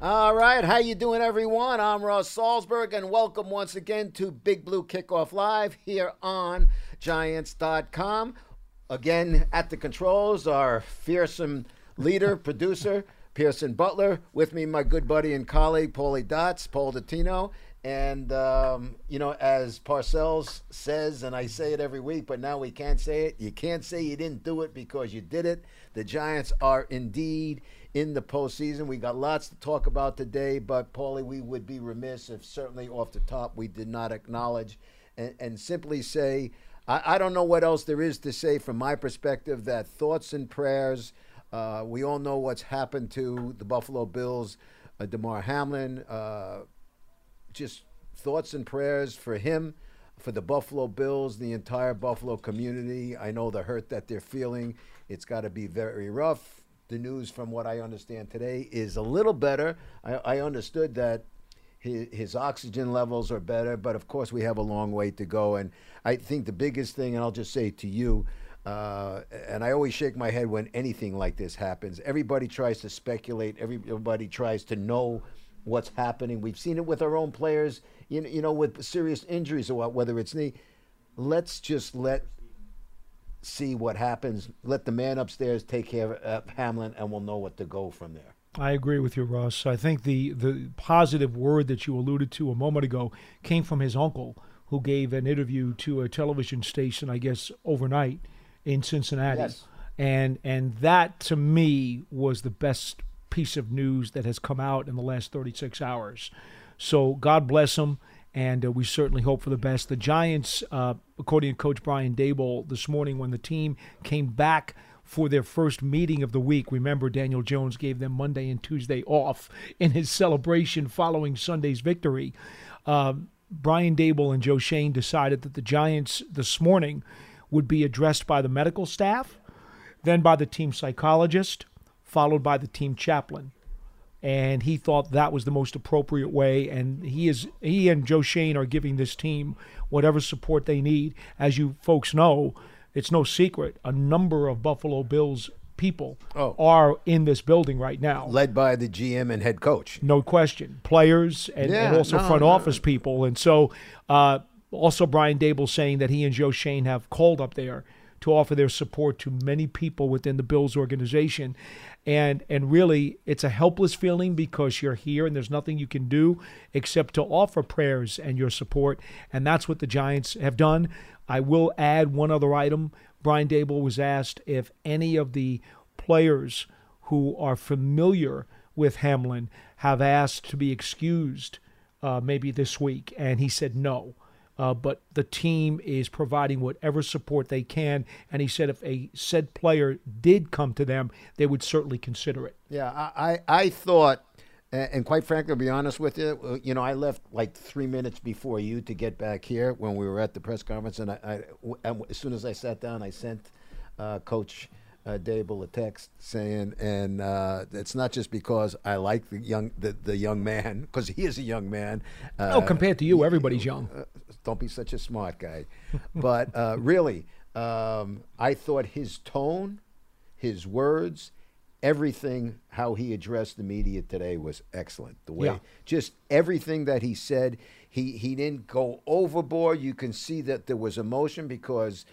All right, how you doing, everyone? I'm Russ Salzberg, and welcome once again to Big Blue Kickoff Live here on Giants.com. Again, at the controls, our fearsome leader, producer, Pearson Butler. With me, my good buddy and colleague, Paulie Dots, Paul Dottino. And, um, you know, as Parcells says, and I say it every week, but now we can't say it. You can't say you didn't do it because you did it. The Giants are indeed in the postseason. We got lots to talk about today, but Paulie, we would be remiss if certainly off the top we did not acknowledge and, and simply say, I, I don't know what else there is to say from my perspective that thoughts and prayers. Uh, we all know what's happened to the Buffalo Bills, uh, Damar Hamlin. Uh, just thoughts and prayers for him, for the Buffalo Bills, the entire Buffalo community. I know the hurt that they're feeling. It's got to be very rough. The news, from what I understand today, is a little better. I, I understood that his, his oxygen levels are better, but of course, we have a long way to go. And I think the biggest thing, and I'll just say to you, uh, and I always shake my head when anything like this happens. Everybody tries to speculate, everybody tries to know what's happening. We've seen it with our own players, you know, you know with serious injuries or what, whether it's knee. Let's just let see what happens. Let the man upstairs take care of uh, Hamlin, and we'll know what to go from there. I agree with you, Russ. I think the, the positive word that you alluded to a moment ago came from his uncle, who gave an interview to a television station, I guess, overnight in Cincinnati. Yes. And and that to me was the best piece of news that has come out in the last 36 hours. So God bless him, and uh, we certainly hope for the best. The Giants, uh, according to Coach Brian Daboll this morning, when the team came back for their first meeting of the week. Remember, Daniel Jones gave them Monday and Tuesday off in his celebration following Sunday's victory. Um, Brian Daboll and Joe Schoen decided that the Giants this morning would be addressed by the medical staff, then by the team psychologist, followed by the team chaplain. And he thought that was the most appropriate way. And he is he and Joe Schoen are giving this team whatever support they need. As you folks know, it's no secret. A number of Buffalo Bills people Oh. are in this building right now. Led by the GM and head coach. No question. Players and, and also no, front no. office people. And so uh, also Brian Daboll saying that he and Joe Schoen have called up there to offer their support to many people within the Bills organization. And and really it's a helpless feeling because you're here and there's nothing you can do except to offer prayers and your support. And that's what the Giants have done. I will add one other item. Brian Daboll was asked if any of the players who are familiar with Hamlin have asked to be excused uh, maybe this week, and he said no. Uh, but the team is providing whatever support they can, and he said if a said player did come to them, they would certainly consider it. Yeah, I, I, thought, and, quite frankly, to be honest with you, uh, you know, I left like three minutes before you to get back here when we were at the press conference, and I, I as soon as I sat down, I sent uh, Coach uh, Daboll a text saying, and uh, it's not just because I like the young the, the young man, because he is a young man. Uh, oh, compared to you, everybody's young. Don't be such a smart guy. but uh, really, um, I thought his tone, his words, everything, how he addressed the media today was excellent. The way, Yeah. just everything that he said, he he didn't go overboard. You can see that there was emotion because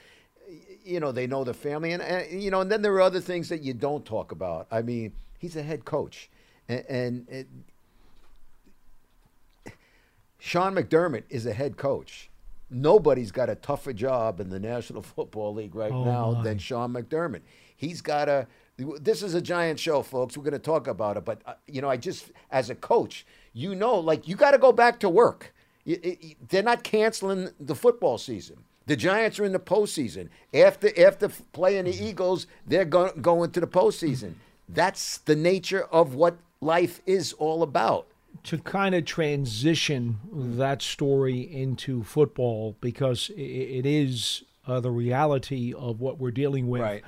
you know they know the family and, and you know and then there are other things that you don't talk about i mean he's a head coach and, and it, sean mcdermott is a head coach nobody's got a tougher job in the national football league right Oh, now my. than sean mcdermott he's got a this is a giant show folks we're going to talk about it but uh, you know i just as a coach you know like you got to go back to work y- y- they're not canceling the football season the Giants are in the postseason. After after playing the Eagles, they're go- going to the postseason. That's the nature of what life is all about. To kind of transition that story into football because it is uh, the reality of what we're dealing with.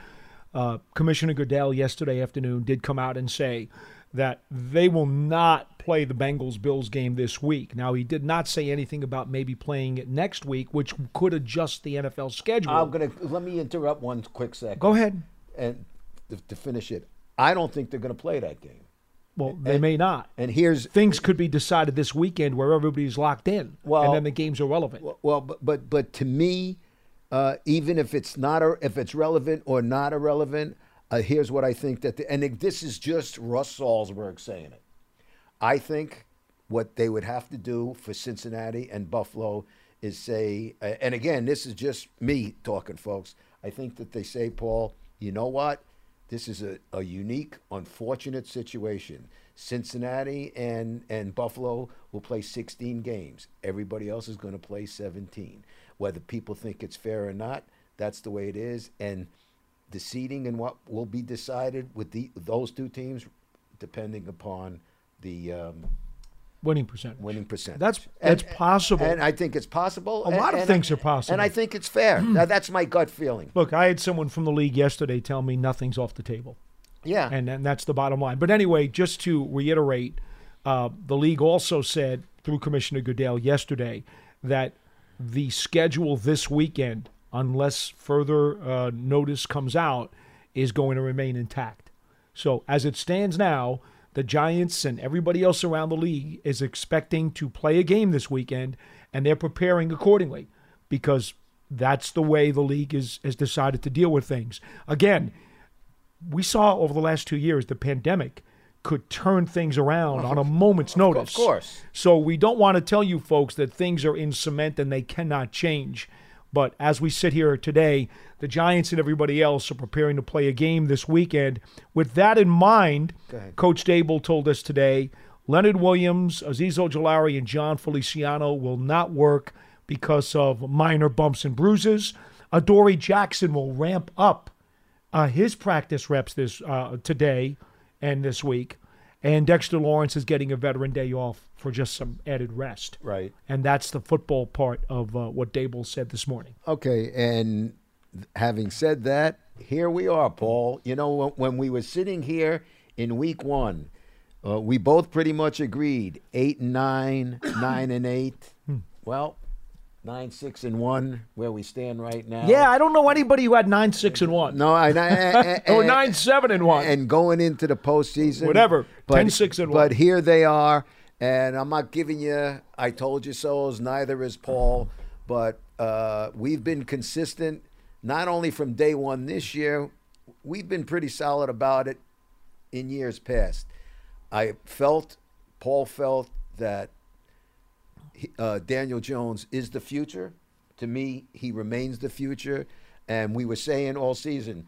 Uh, Commissioner Goodell yesterday afternoon did come out and say that they will not play the Bengals Bills game this week. Now, he did not say anything about maybe playing it next week, which could adjust the NFL schedule. I'm gonna let me interrupt one quick second. Go ahead. And to, to finish it, I don't think they're gonna play that game. Well, they may not. And here's Things could be decided this weekend where everybody's locked in, Well- and then the game's irrelevant. Well, but but, but to me, uh, even if it's not a, if it's relevant or not irrelevant, uh, here's what I think that the, and this is just Russ Salzberg saying it. I think what they would have to do for Cincinnati and Buffalo is say, uh, and again, this is just me talking, folks. I think that they say, Paul, you know what? This is a, a unique, unfortunate situation. Cincinnati and, and Buffalo will play 16 games. Everybody else is going to play 17. Whether people think it's fair or not, that's the way it is. And the seeding and what will be decided with the, those two teams, depending upon the um, winning percentage. winning percentage. That's that's possible. And I think it's possible. A lot of and- things and- are possible. And I think it's fair. Now, that's my gut feeling. Look, I had someone from the league yesterday tell me nothing's off the table, Yeah. and and that's the bottom line. But anyway, just to reiterate, uh, the league also said through Commissioner Goodell yesterday that the schedule this weekend, unless further uh, notice comes out, is going to remain intact. So as it stands now, the Giants and everybody else around the league is expecting to play a game this weekend, and they're preparing accordingly because that's the way the league is has decided to deal with things. Again, we saw over the last two years the pandemic could turn things around on a moment's notice. Of course. So we don't want to tell you folks that things are in cement and they cannot change. But as we sit here today, the Giants and everybody else are preparing to play a game this weekend. With that in mind, Coach Daboll told us today Leonard Williams, Azeez Ojulari, and Jon Feliciano will not work because of minor bumps and bruises. Adoree Jackson will ramp up uh, his practice reps this uh, today and this week, and Dexter Lawrence is getting a veteran day off for just some added rest. Right. And that's the football part of uh, what Daboll said this morning. Okay, and having said that, here we are, Paul. You know, when, when we were sitting here in week one, uh, we both pretty much agreed eight and nine, nine and eight. Well, nine, six and one, where we stand right now. Yeah, I don't know anybody who had nine six and one No, I, I, I or nine seven and one. and going into the postseason, Whatever, 10-6 and one. But here they are, and I'm not giving you "I told you so"s. Neither is Paul, but uh, we've been consistent, not only from day one this year. We've been pretty solid about it in years past. I felt, Paul felt that uh, Daniel Jones is the future. To me, he remains the future. And we were saying all season,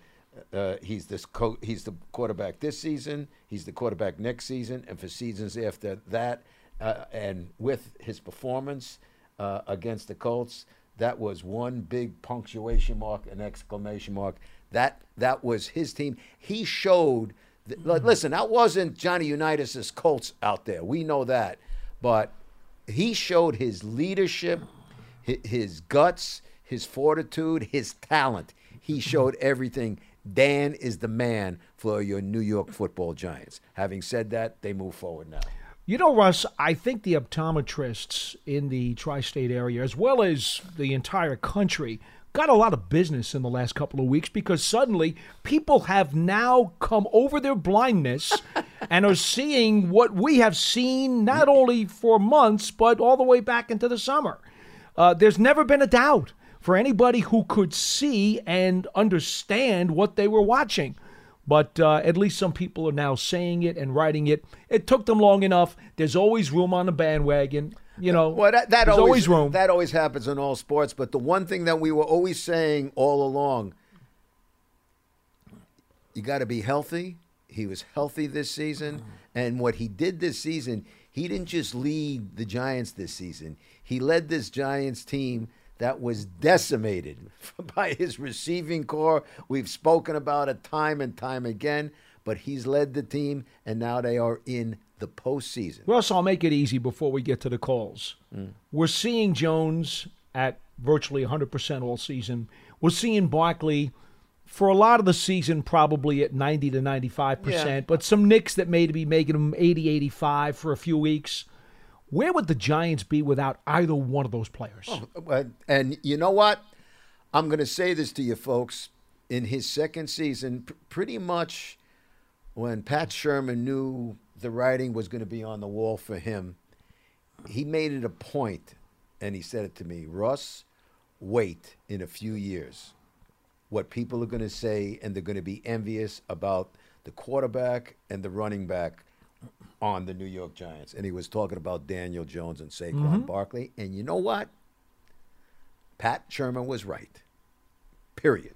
uh, he's this co- he's the quarterback this season. He's the quarterback next season, and for seasons after that. Uh, and with his performance uh, against the Colts, that was one big punctuation mark, an exclamation mark. That that was his team. He showed. Li- listen, that wasn't Johnny Unitas's Colts out there. We know that, but he showed his leadership, his guts, his fortitude, his talent. He showed everything. Dan is the man for your New York Football Giants. Having said that, they move forward now. You know, Russ, I think the optometrists in the tri state area, as well as the entire country, got a lot of business in the last couple of weeks because suddenly people have now come over their blindness and are seeing what we have seen not only for months, but all the way back into the summer. Uh, there's never been a doubt for anybody who could see and understand what they were watching but uh, at least some people are now saying it and writing it. It took them long enough. There's always room on the bandwagon. You know, Well, that, that there's always, always room. That always happens in all sports. But the one thing that we were always saying all along, you got to be healthy. He was healthy this season, and what he did this season, he didn't just lead the Giants this season. He led this Giants team that was decimated by his receiving core. We've spoken about it time and time again, but he's led the team, and now they are in the postseason. Russ, I'll make it easy before we get to the calls. We're seeing Jones at virtually 100% all season. We're seeing Barkley for a lot of the season probably at 90 to 95%, Yeah. but some nicks that may be making him 80, 85 for a few weeks. Where would the Giants be without either one of those players? Oh, but- And you know what? I'm going to say this to you folks. In his second season, pr- pretty much when Pat Shurmur knew the writing was going to be on the wall for him, he made it a point, and he said it to me Russ, wait in a few years what people are going to say, and they're going to be envious about the quarterback and the running back on the New York Giants. And he was talking about Daniel Jones and Saquon mm-hmm. Barkley. And you know what? Pat Shurmur was right. Period.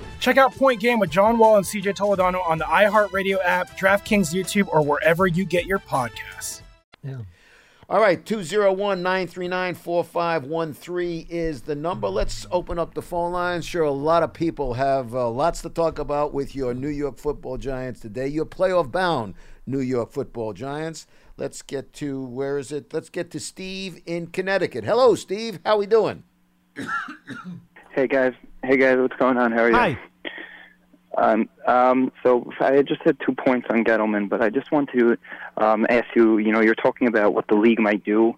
Check out Point Game with John Wall and CJ Toledano on the iHeartRadio app, DraftKings YouTube, or wherever you get your podcasts. Yeah. All right, 201 939 4513 is the number. Let's open up the phone lines. Sure, a lot of people have uh, lots to talk about with your New York football Giants today. Your playoff bound New York football Giants. Let's get to, where is it? Let's get to Steve in Connecticut. Hello, Steve. How are we doing? Hey guys, hey guys, what's going on? How are you? Hi. Um, um, so I just had two points on Gettleman, but I just want to um, ask you. You know, you're talking about what the league might do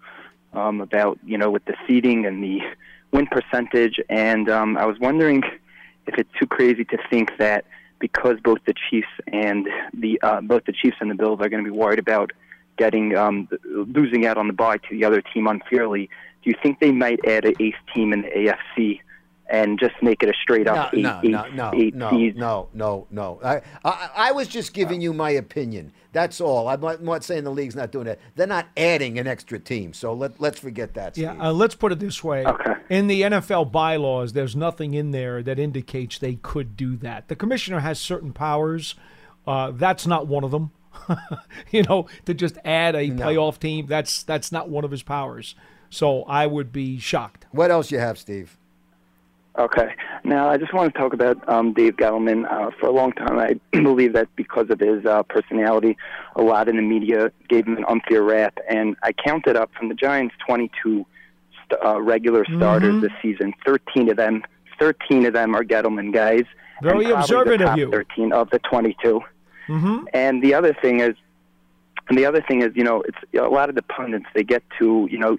um, about you know with the seeding and the win percentage, and um, I was wondering if it's too crazy to think that because both the Chiefs and the uh, both the Chiefs and the Bills are going to be worried about getting um, losing out on the bye to the other team unfairly. Do you think they might add an ace team in the AFC and just make it a straight up no, eight, no, eight, no, no, eight no, seed? no, no, no. I, I, I was just giving you my opinion. That's all. I'm not, I'm not saying the league's not doing it. They're not adding an extra team, so let, let's forget that. Yeah, uh, let's put it this way. Okay. In the NFL bylaws, there's nothing in there that indicates they could do that. The commissioner has certain powers. Uh, that's not one of them. you know, to just add a playoff team, that's that's not one of his powers. So I would be shocked. What else you have, Steve? Okay. Now, I just want to talk about um, Dave Gettleman. Uh, for a long time, I believe that because of his uh, personality, a lot in the media gave him an unfair rap. And I counted up from the Giants' 22 st- uh, regular starters this season, 13 of them, 13 of them are Gettleman guys. Very probably the observant of you. 13 of the 22. Mm-hmm. And the other thing is, and the other thing is, you know, it's a lot of the pundits. They get to, you know,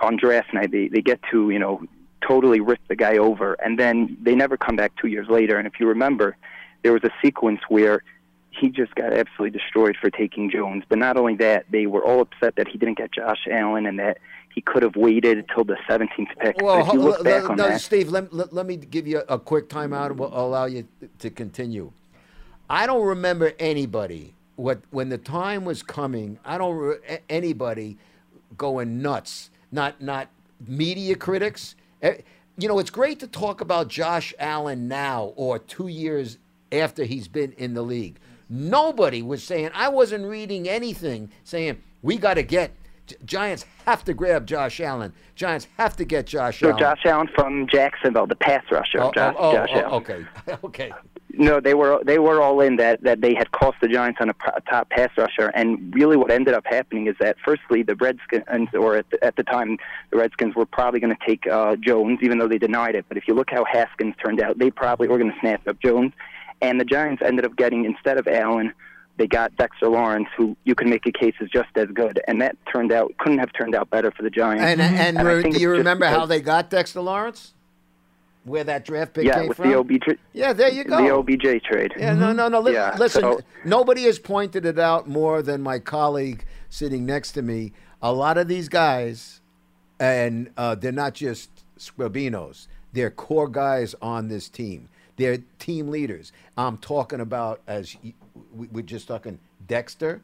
on draft night, they they get to, you know, totally rip the guy over, and then they never come back two years later. And if you remember, there was a sequence where he just got absolutely destroyed for taking Jones. But not only that, they were all upset that he didn't get Josh Allen and that he could have waited until the 17th pick. Well, but if you look back no, on no, that, Steve, let, let, let me give you a quick timeout and we'll allow you to continue. I don't remember anybody what when the time was coming. I don't re- anybody going nuts. Not not media critics. Eh, You know, it's great to talk about Josh Allen now or two years after he's been in the league. Nobody was saying. I wasn't reading anything saying we got to get. Giants have to grab Josh Allen. Giants have to get Josh so Allen. Josh Allen from Jacksonville, the pass rusher. Oh, Josh, oh, oh, Josh oh, Allen. okay, okay. No, they were they were all in that that they had cost the Giants on a p- top pass rusher, and really what ended up happening is that firstly the Redskins, or at the, at the time the Redskins were probably going to take uh, Jones, even though they denied it. But if you look how Haskins turned out, they probably were going to snap up Jones, and the Giants ended up getting instead of Allen. They got Dexter Lawrence, who you can make a case is just as good, and that turned out couldn't have turned out better for the Giants. And and, I re- do you remember how they got Dexter Lawrence? Where that draft pick yeah, came with from? the OBJ. Yeah, there you go. The OBJ trade. Yeah, no, no, no. Li- Yeah, listen, so- nobody has pointed it out more than my colleague sitting next to me. A lot of these guys, and uh, they're not just scrabinos. They're core guys on this team. They're team leaders. I'm talking about as y- we- we're just talking Dexter.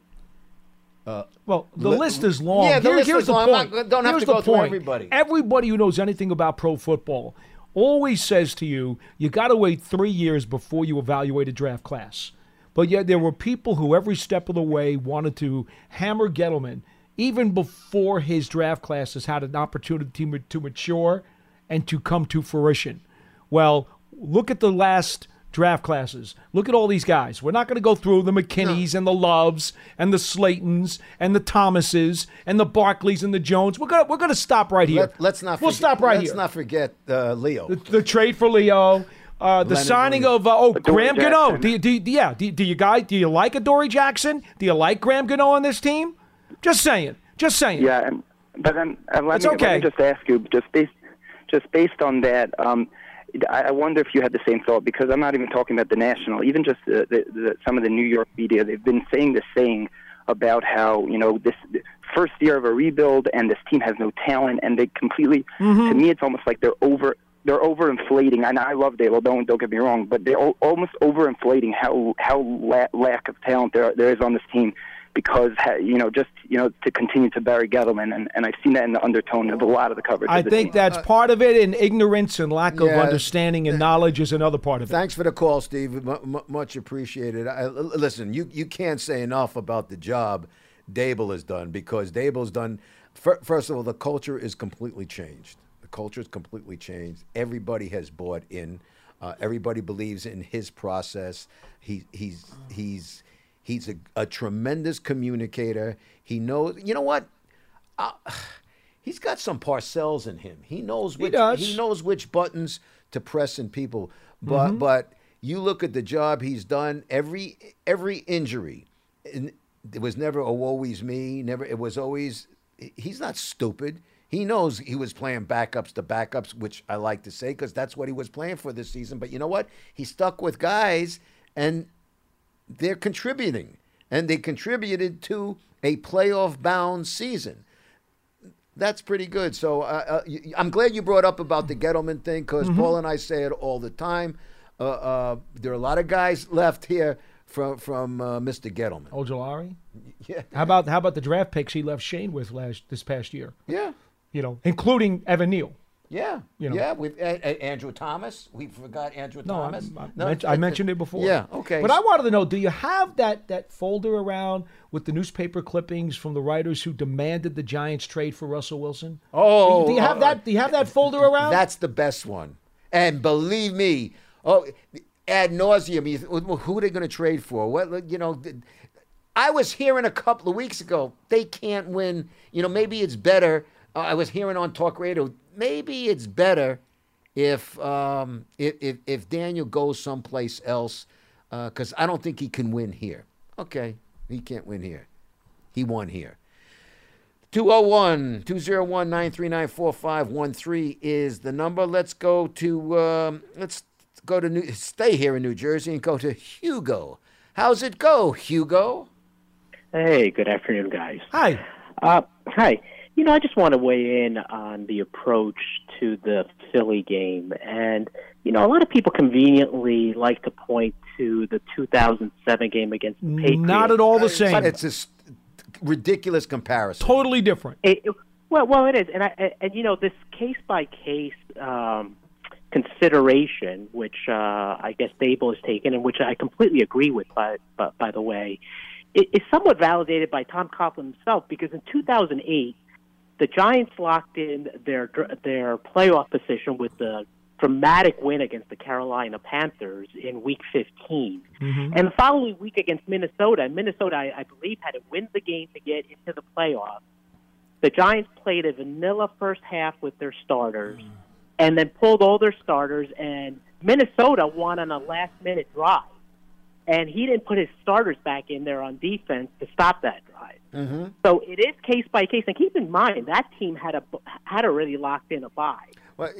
Uh, Well, the Li- list is long. Yeah, the Here- list here's is the long. I'm point. not- don't have Here's to the go through point. everybody. Everybody who knows anything about pro football always says to you, you got to wait three years before you evaluate a draft class. But yet there were people who every step of the way wanted to hammer Gettleman even before his draft class has had an opportunity to- to mature and to come to fruition. Well, look at the last draft classes. Look at all these guys. We're not going to go through the McKinneys and the Loves and the Slaytons and the Thomases and the Barkleys and the Jones. We're gonna we're gonna stop right here. Let, us not. We'll forget- stop right let's here. not forget uh, Leo. The, the trade for Leo. Uh, the Leonard signing Williams. of uh, oh Adoree Graham Gano. Jackson. Do do yeah? Do, do you guys do you like Adoree Jackson? Do you like Graham Gano on this team? Just saying. Just saying. Yeah, and, but then uh, let, It's me, okay. let me just ask you, just based, just based on that, um, I I wonder if you had the same thought because I'm not even talking about the national, even just the, the, the, some of the New York media. They've been saying this saying about how you know this first year of a rebuild and this team has no talent, and they completely. Mm-hmm. To me, it's almost like they're over. They're overinflating, and I love Daboll. Don't don't get me wrong, but they're al- almost overinflating how how la- lack of talent there there is on this team because you know just you know to continue to bury Gettleman, and, and I've seen that in the undertone of a lot of the coverage. I the think team. that's part of it, and ignorance and lack of understanding and knowledge is another part of it. Thanks for the call, Steve. M- m- much appreciated. I, l- listen, you, you can't say enough about the job Daboll has done because Daboll's done. fir- First of all, the culture is completely changed. The culture is completely changed. Everybody has bought in. Uh, everybody believes in his process. He, he's he's he's a, a tremendous communicator. He knows. You know what? Uh, he's got some Parcells in him. He knows which does. knows which buttons to press in people. But Mhm. but you look at the job he's done. Every every injury, and it was never a is me. Never it was always. He's not stupid. He knows he was playing backups to backups, which I like to say because that's what he was playing for this season. But you know what? He stuck with guys, and they're contributing, and they contributed to a playoff bound season. That's pretty good. So uh, uh, I'm glad you brought up about the Gettleman thing because Mhm. Paul and I say it all the time. Uh, uh, there are a lot of guys left here from from uh, Mr. Gettleman. Ojulari. Yeah. How about how about the draft picks he left Schoen with last this past year? Yeah. You know, including Evan Neal. Yeah, You know. yeah. With uh, Andrew Thomas, we forgot Andrew No, I, Thomas. I, No, men- I mentioned it before. Yeah, okay. But I wanted to know: Do you have that that folder around with the newspaper clippings from the writers who demanded the Giants trade for Russell Wilson? Oh, do you have uh, that? Do you have that folder around? That's the best one. And believe me, oh, ad nauseum. you Who are they going to trade for? What you know? I was hearing a couple of weeks ago they can't win. You know, maybe it's better. Uh, I was hearing on talk radio. Maybe it's better if um, if, if if Daniel goes someplace else because I don't think he can win here. Okay, he can't win here. He won here. 201 201 939 is the number. Let's go to, um, let's go to, New, stay here in New Jersey and go to Hugo. How's it go, Hugo? Hey, good afternoon, guys. Hi. Uh, hi. You know, I just want to weigh in on the approach to the Philly game. And, you know, a lot of people conveniently like to point to the 2007 game against the Patriots. Not at all the same. It's a s- ridiculous comparison. Totally different. It, it- well, well, it is, and I, and, and you know this case by case um, consideration, which uh, I guess Daboll has taken, and which I completely agree with. By by, by the way, it, is somewhat validated by Tom Coughlin himself because in 2008, the Giants locked in their their playoff position with the dramatic win against the Carolina Panthers in Week 15. Mm-hmm. And the following week against Minnesota, Minnesota, I, I believe, had to win the game to get into the playoffs. The Giants played a vanilla first half with their starters, and then pulled all their starters. And Minnesota won on a last-minute drive, and he didn't put his starters back in there on defense to stop that drive. Mm-hmm. So it is case by case, and keep in mind that team had a had already locked in a bye.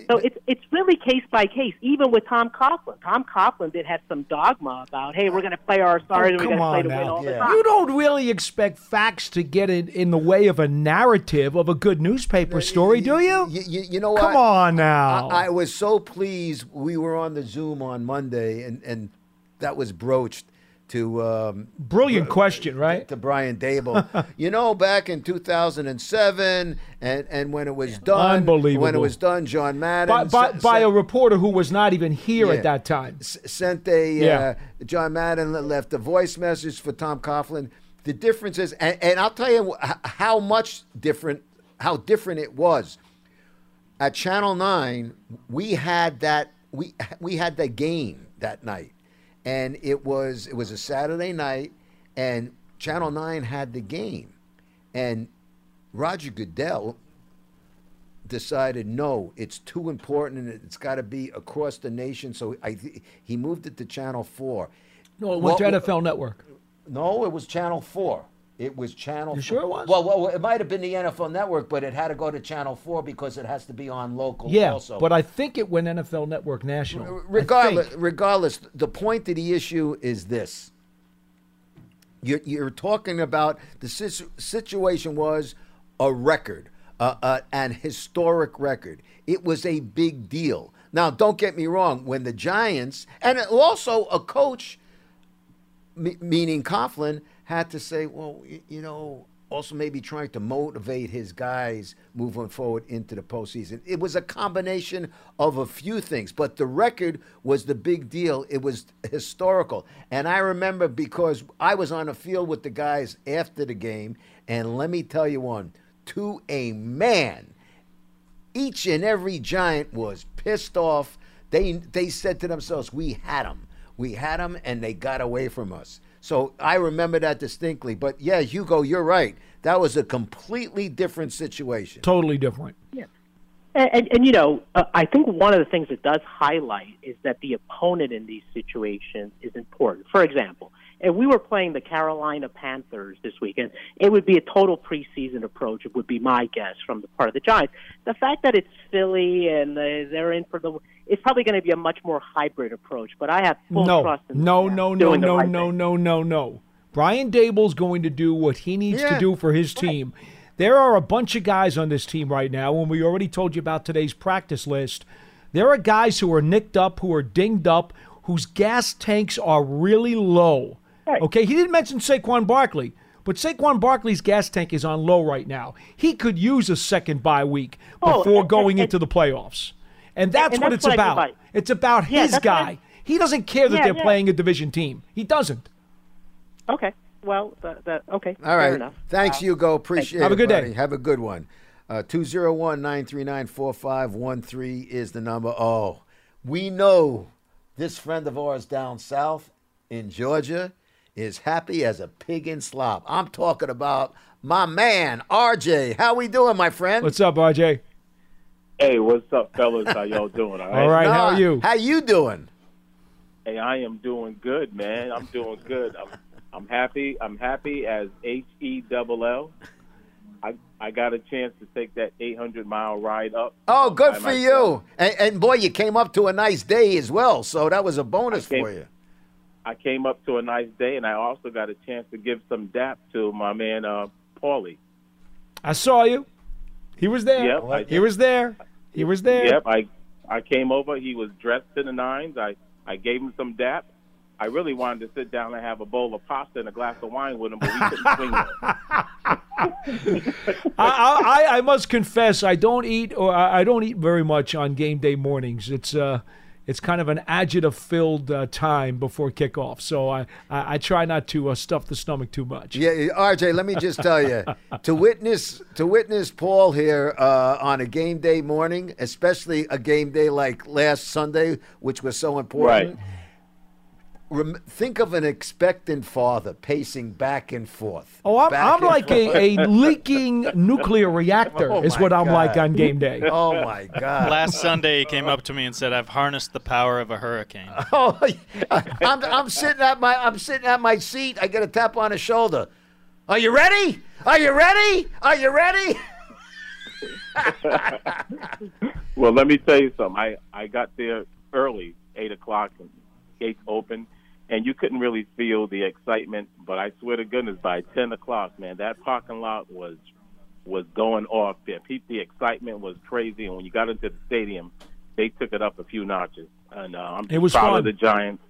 So it's it's really case by case, even with Tom Coughlin. Tom Coughlin did have some dogma about, hey, we're going to play our starters, Oh, we're come going to play on to win now. all the time. You don't really expect facts to get in, in the way of a narrative of a good newspaper story, do you? You, you, you know what? Come on now. I, I was so pleased. We were on the Zoom on Monday, and, and that was broached to um, Brilliant question, right? to Brian Daboll. you know, back in 2007, and, and when it was done, Unbelievable. When it was done, John Madden by, by, sent- by a reporter who was not even here Yeah. at that time. sent a Yeah. uh, John Madden left a voice message for Tom Coughlin. The difference is, and, and I'll tell you how much different, how different it was. At Channel Nine, we had that we we had the game that night, and it was it was a Saturday night, and Channel Nine had the game, and Roger Goodell decided no, it's too important and it's got to be across the nation. So I th- he moved it to Channel Four. No, it went What- to NFL Network. No, it was Channel Four. It was Channel. You sure it was? Well, well, it might have been the NFL Network, but it had to go to Channel Four because it has to be on local. Yeah, also. but I think it went NFL Network National. Regardless, regardless, the point of the issue is this: you're, you're talking about the situ- situation was a record, uh, uh, an historic record. It was a big deal. Now, don't get me wrong. When the Giants and also a coach, me- meaning Coughlin, had to say, well, you know. Also, maybe trying to motivate his guys moving forward into the postseason. It was a combination of a few things, but the record was the big deal. It was historical. And I remember because I was on the field with the guys after the game, and let me tell you one to a man, each and every giant was pissed off. They they said to themselves, "We had them, we had them, and they got away from us." So I remember that distinctly. But yeah, Hugo, you're right. That was a completely different situation. Totally different. And, and, and you know, uh, I think one of the things it does highlight is that the opponent in these situations is important. For example, if we were playing the Carolina Panthers this weekend, it would be a total preseason approach. It would be my guess from the part of the Giants. The fact that it's Philly and uh, they're in for the, it's probably going to be a much more hybrid approach. But I have full No, trust in no, them no, no, no, right no, no, no, no. Brian Daboll's going to do what he needs to do for his team. There are a bunch of guys on this team right now, and we already told you about today's practice list. There are guys who are nicked up, who are dinged up, whose gas tanks are really low. Okay, he didn't mention Saquon Barkley, but Saquon Barkley's gas tank is on low right now. He could use a second bye week Oh, before and- going and- into the playoffs. And that's and what that's it's what I about. by- It's about Yeah, his that's what I- guy. He doesn't care that Yeah, they're yeah. playing a division team. He doesn't. Okay. Well, that, that, okay. All right. fair enough. Thanks, Uh, Hugo. Appreciate Have it. Have a good day. Have a good one. Uh, 201 939 4513 is the number. Oh, we know this friend of ours down south in Georgia is happy as a pig in slop. I'm talking about my man, RJ. How we doing, my friend? What's up, RJ? Hey, what's up, fellas? How y'all doing? All right. All right, how are you? How you doing? Hey, I am doing good, man. I'm doing good. I'm I'm happy. I'm happy as H E double L. I I got a chance to take that 800 mile ride up. Oh, good for myself. you. And, and boy, you came up to a nice day as well. So that was a bonus came- for you. I came up to a nice day, and I also got a chance to give some dap to my man uh, Paulie. I saw you. He was there. Yep, he was there. He was there. Yep, I I came over. He was dressed to the nines. I I gave him some dap. I really wanted to sit down and have a bowl of pasta and a glass of wine with him, but we couldn't swing it. I, I, I must confess, I don't eat or I don't eat very much on game day mornings. It's uh, it's kind of an agita-filled uh, time before kickoff, so I, I, I try not to uh, stuff the stomach too much. Yeah, RJ, let me just tell you, to witness to witness Paul here uh, on a game day morning, especially a game day like last Sunday, which was so important. Rem- think of an expectant father pacing back and forth. Oh, I'm, I'm like a, a leaking nuclear reactor, Oh, is what I'm like on game day. Oh my God! Last Sunday, he came up to me and said, "I've harnessed the power of a hurricane." Oh, I'm, I'm sitting at my I'm sitting at my seat. I get a tap on the shoulder. Are you ready? Are you ready? Are you ready? Well, let me tell you something. I I got there early, eight o'clock, and gates open, and you couldn't really feel the excitement. But I swear to goodness, by ten o'clock, man, that parking lot was was going off. There, the excitement was crazy, and when you got into the stadium, they took it up a few notches. And uh, I'm It was proud fun. of the Giants.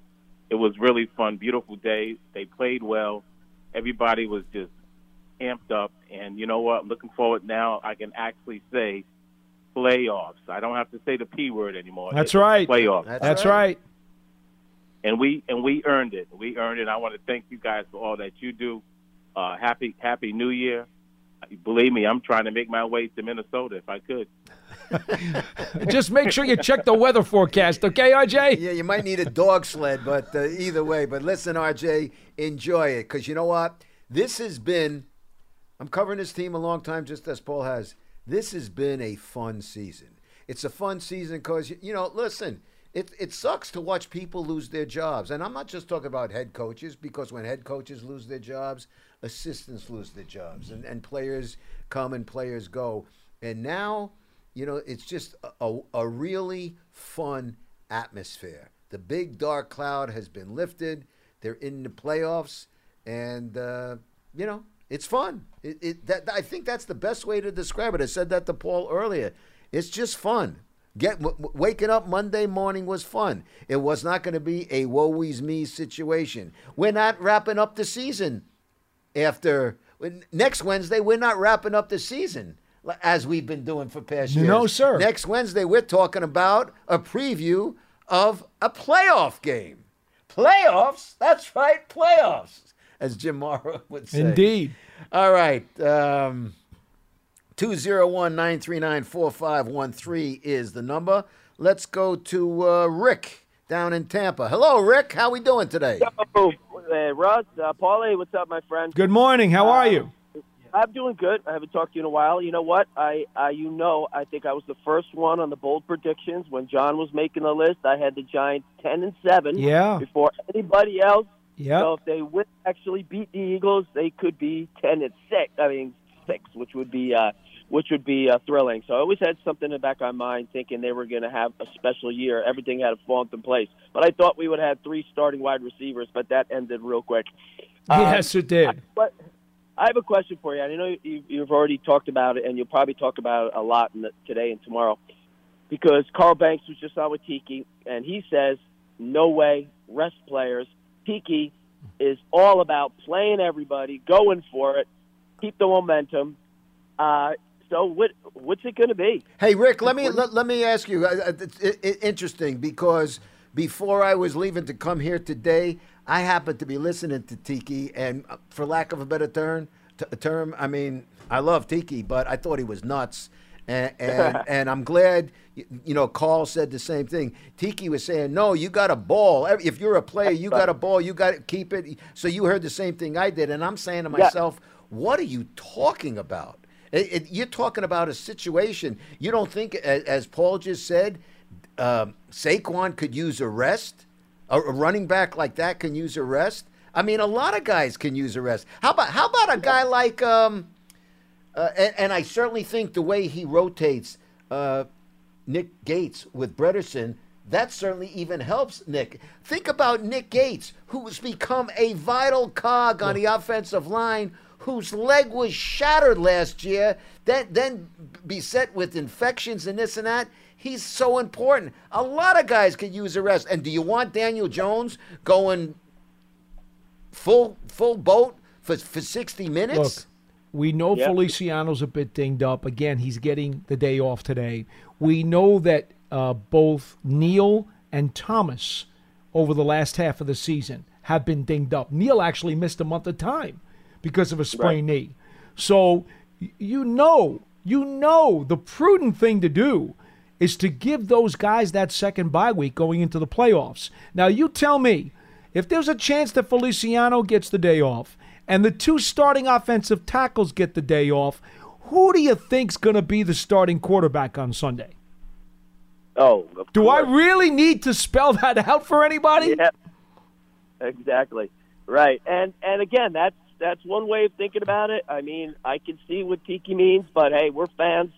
It was really fun, beautiful day. They played well. Everybody was just amped up, and you know what? I'm looking forward now. I can actually say playoffs. I don't have to say the p word anymore. That's It's right. Playoffs. That's, right. And we and we earned it. We earned it. I want to thank you guys for all that you do. Uh, happy Happy New Year. Believe me, I'm trying to make my way to Minnesota if I could. Just make sure you check the weather forecast, okay, RJ? Yeah, you might need a dog sled, but uh, either way. But listen, RJ, enjoy it because you know what? This has been. I'm covering this team a long time, just as Paul has. This has been a fun season. It's a fun season because you know. Listen, it it sucks to watch people lose their jobs, and I'm not just talking about head coaches because when head coaches lose their jobs, assistants lose their jobs, and and players come and players go, and now you know, it's just a, a, really fun atmosphere. The big dark cloud has been lifted. They're in the playoffs, and uh, you know, it's fun. It, it that I think that's the best way to describe it. I said that to Paul earlier. It's just fun. Get w- waking up Monday morning was fun. It was not going to be a woe is me situation. We're not wrapping up the season after next Wednesday. We're not wrapping up the season as we've been doing for past years. No, sir. Next Wednesday, we're talking about a preview of a playoff game. Playoffs? That's right, playoffs, as Jim Mora would say. Indeed. All right. Um, 201 939 4513 is the number. Let's go to uh, Rick down in Tampa. Hello, Rick. How we doing today? Oh, uh, Russ, uh, Paulie, what's up, my friend? Good morning. How are you? I'm doing good. I haven't talked to you in a while. You know what? I, I, you know, I think I was the first one on the bold predictions when John was making the list. I had the Giants ten and seven. Yeah. Before anybody else. Yeah. So if they would actually beat the Eagles, they could be ten and six. I mean six, which would be, uh, which would be uh, thrilling. So I always had something in the back of my mind, thinking they were going to have a special year. Everything had to fall into place. But I thought we would have three starting wide receivers, but that ended real quick. Yes, it did. But I have a question for you. I know you, you've already talked about it, and you'll probably talk about it a lot in the, today and tomorrow, because Carl Banks was just on with Tiki, and he says, "No way, rest players." Tiki is all about playing everybody, going for it, keep the momentum. Uh, so, what what's it going to be? Hey, Rick, let me let, let me ask you. uh, uh, It's it, it, interesting because before I was leaving to come here today, I happened to be listening to Tiki, and uh, for lack of a better term, t- term, I mean, I love Tiki, but I thought he was nuts. And, and, and I'm glad, you know, Carl said the same thing. Tiki was saying, no, you got a ball. If you're a player, you got a ball. You got to keep it. So you heard the same thing I did. And I'm saying to Yeah. myself, what are you talking about? It, it, you're talking about a situation. You don't think, as, as Paul just said, um, Saquon could use a rest? A, a running back like that can use a rest? I mean, a lot of guys can use a rest. How about how about a guy like um, uh, and, and I certainly think the way he rotates uh, Nick Gates with Bredeson, that certainly even helps Nick. Think about Nick Gates, who has become a vital cog on the offensive line, whose leg was shattered last year, then then beset with infections and this and that. He's so important. A lot of guys could use a rest. And do you want Daniel Jones going full full boat for for sixty minutes? Look, we know Yep. Feliciano's a bit dinged up. Again, he's getting the day off today. We know that uh, both Neal and Thomas over the last half of the season have been dinged up. Neal actually missed a month of time because of a sprained knee. So you know, you know, the prudent thing to do is to give those guys that second bye week going into the playoffs. Now, you tell me if there's a chance that Feliciano gets the day off and the two starting offensive tackles get the day off, who do you think's going to be the starting quarterback on Sunday? Oh, of Do I really need to spell that out for anybody? Yeah, exactly. Right, and and again, that's that's one way of thinking about it. I mean, I can see what Tiki means, but hey, we're fans,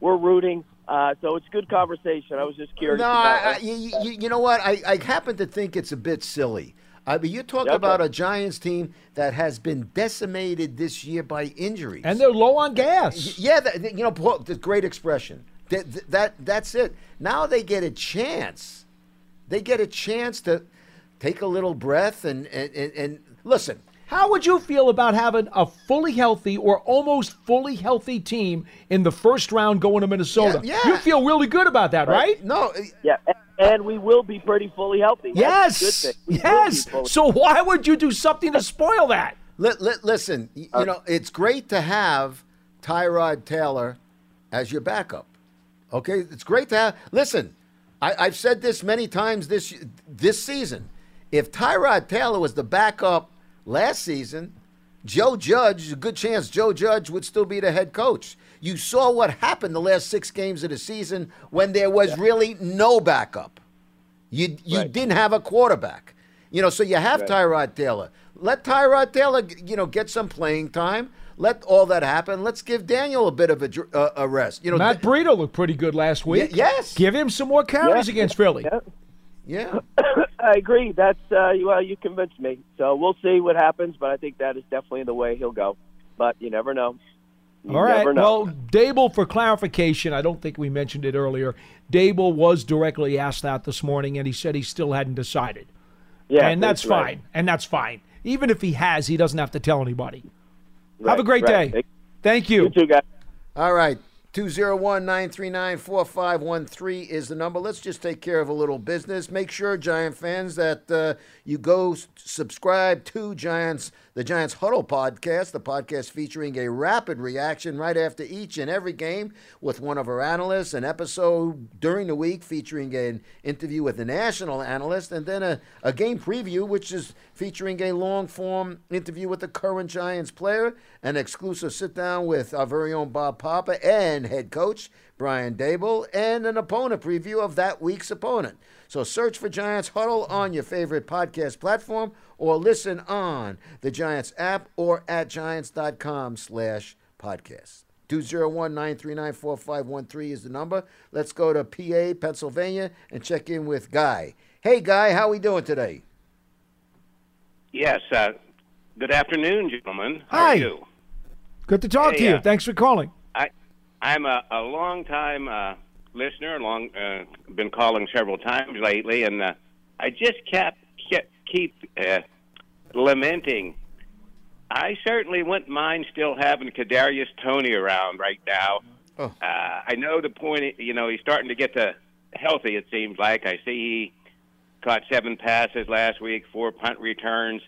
we're rooting, uh, so it's good conversation. I was just curious. No, about I, I, you, you, you know what? I, I happen to think it's a bit silly. I mean, you talk Okay. about a Giants team that has been decimated this year by injuries, And they're low on gas. yeah, that, that- you know, the great expression. That, that that's it. Now they get a chance. They get a chance to take a little breath and and, and, and listen. How would you feel about having a fully healthy or almost fully healthy team in the first round going to Minnesota? Yeah, yeah. You feel really good about that, right? No. Eh, yeah, and we will be pretty fully healthy. That's a Yes. good thing. We will be Yes. So why would you do something to spoil that? Li- li- listen, y- you uh, know, it's great to have Tyrod Taylor as your backup. Okay, it's great to have. Listen, I, I've said this many times this this season. If Tyrod Taylor was the backup last season, Joe Judge, a good chance Joe Judge would still be the head coach. You saw what happened the last six games of the season when there was really no backup. You you didn't have a quarterback. You know, so you have Right. Tyrod Taylor. Let Tyrod Taylor, you know, get some playing time. Let all that happen. Let's give Daniel a bit of a, uh, a rest. You know, Matt Breida looked pretty good last week. yes. Give him some more carries Yeah. against Philly. Yeah. I agree. That's uh, you- well, you convinced me. So we'll see what happens, but I think that is definitely the way he'll go. But you never know. You All right. Well, Daboll, for clarification, I don't think we mentioned it earlier. Daboll was directly asked that this morning, and he said he still hadn't decided. Yeah, and that's that's right. fine. And that's fine. Even if he has, he doesn't have to tell anybody. Have a great right. day. Thank you. You too, guys. All right. 201 939 4513 is the number. Let's just take care of a little business. Make sure, Giant fans, that uh, you go subscribe to Giants, the Giants Huddle podcast, the podcast featuring a rapid reaction right after each and every game with one of our analysts, an episode during the week featuring an interview with a national analyst, and then a, a game preview, which is featuring a long form interview with the current Giants player, an exclusive sit down with our very own Bob Papa and head coach Brian Daboll, and an opponent preview of that week's opponent. So search for Giants Huddle on your favorite podcast platform or listen on the Giants app or at giants.com slash podcast. 201-939-4513 is the number. Let's go to PA, Pennsylvania, and check in with Guy. Hey, Guy, how we doing today? Yes. Uh, good afternoon, gentlemen. How Hi. are you? Good to talk Hey, to you. uh, Thanks for calling. I'm a, a long time uh, listener. Long uh, been calling several times lately, and uh, I just kept, kept keep uh, lamenting. I certainly wouldn't mind still having Kadarius Toney around right now. Oh. Uh, I know the point. You know, he's starting to get to healthy. It seems like I see he caught seven passes last week, four punt returns.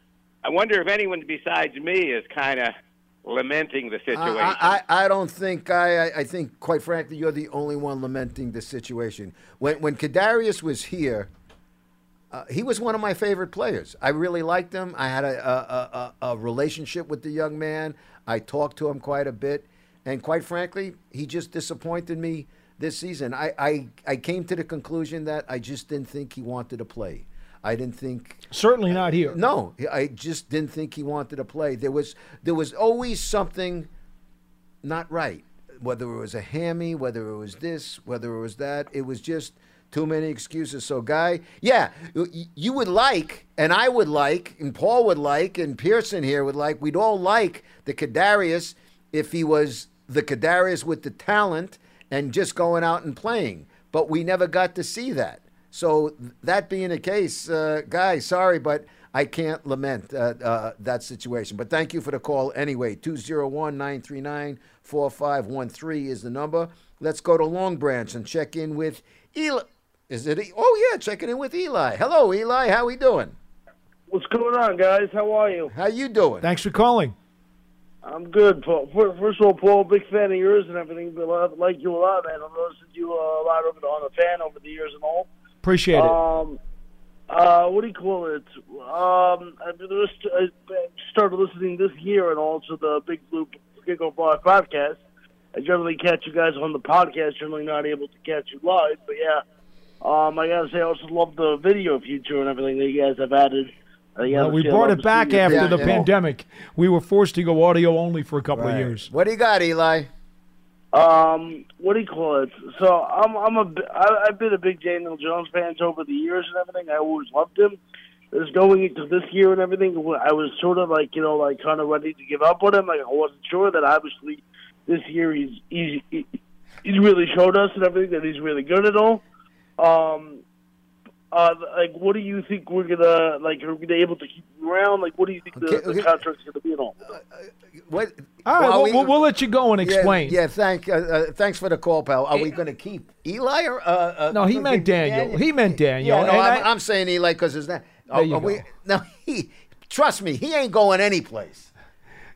I wonder if anyone besides me is kind of lamenting the situation. I, I, I don't think I, I I think quite frankly you're the only one lamenting the situation. When when Kadarius was here, uh, he was one of my favorite players. I really liked him. I had a a, a a relationship with the young man. I talked to him quite a bit, and quite frankly, he just disappointed me this season. I I, I came to the conclusion that I just didn't think he wanted to play. I didn't think Certainly not here. no, I just didn't think he wanted to play. There was there was always something not right. Whether it was a hammy, whether it was this, whether it was that, it was just Too many excuses. So, Guy, yeah, you would like, and I would like, and Paul would like, and Pearson here would like, we'd all like the Kadarius if he was the Kadarius with the talent and just going out and playing. But we never got to see that. So, that being the case, uh, Guy, sorry, but I can't lament uh, uh, that situation. But thank you for the call anyway. 201 939 4513 is the number. Let's go to Long Branch and check in with Eli. Is it? E- Oh, yeah, checking in with Eli. Hello, Eli. How we doing? What's going on, guys? How are you? How you doing? Thanks for calling. I'm good, Paul. First of all, Paul, big fan of yours and everything. But I like you a lot, man. I've listened to you uh, a lot over the, on the fan over the years and all. Appreciate it. Um, uh, what do you call it? Um, I just I started listening this year and also the Big Blue Kickoff Live podcast. I generally catch you guys on the podcast. Generally not able to catch you live, but yeah. Um, I gotta say, I also love the video feature and everything that you guys have added. Yeah, Well, we brought it back after face. the pandemic. We were forced to go audio only for a couple Right. of years. What do you got, Eli? Um, what do you call it? So I'm I'm a I, I've been a big Daniel Jones fan over the years and everything. I always loved him. Just going into this year and everything, I was sort of like you know like kind of ready to give up on him. Like I wasn't sure that obviously this year he's he's he's really showed us and everything that he's really good at all. Um, uh, like what do you think we're gonna like? Are we gonna able to keep him around? Like what do you think the, the contract's gonna be and all? What? All right, Well, we'll, we'll, we'll let you go and explain. Yeah, thank. Uh, uh, thanks for the call, pal. Are we going to keep Eli or? Uh, uh, No, he uh, meant Daniel. He meant Daniel. Yeah, no, I'm, I- I'm saying Eli because his name. There you we, go. no, he. Trust me, he ain't going anyplace.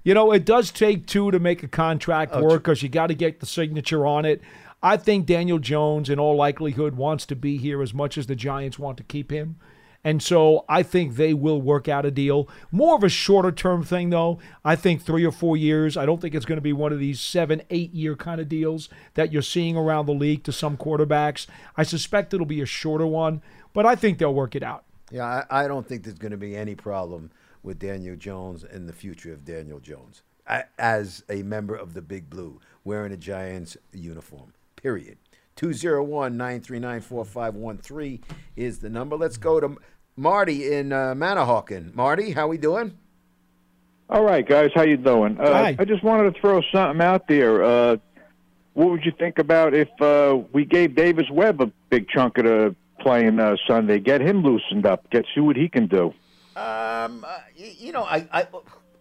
You know, it does take two to make a contract Oh, work because you got to get the signature on it. I think Daniel Jones, in all likelihood, wants to be here as much as the Giants want to keep him. And so I think they will work out a deal. More of a shorter term thing, though. I think three or four years. I don't think it's going to be one of these seven, eight year kind of deals that you're seeing around the league to some quarterbacks. I suspect it'll be a shorter one, but I think they'll work it out. Yeah, I, I don't think there's going to be any problem with Daniel Jones and the future of Daniel Jones as a member of the Big Blue wearing a Giants uniform. Period. 201 939 4513 is the number. Let's go to Marty in uh, Manahawkin. Marty, how we doing? All right, guys, how you doing? Uh, Hi. I just wanted to throw something out there. Uh, what would you think about if uh, we gave Davis Webb a big chunk of the playing uh, Sunday? Get him loosened up. Get see what he can do. Um, uh, you know, I, I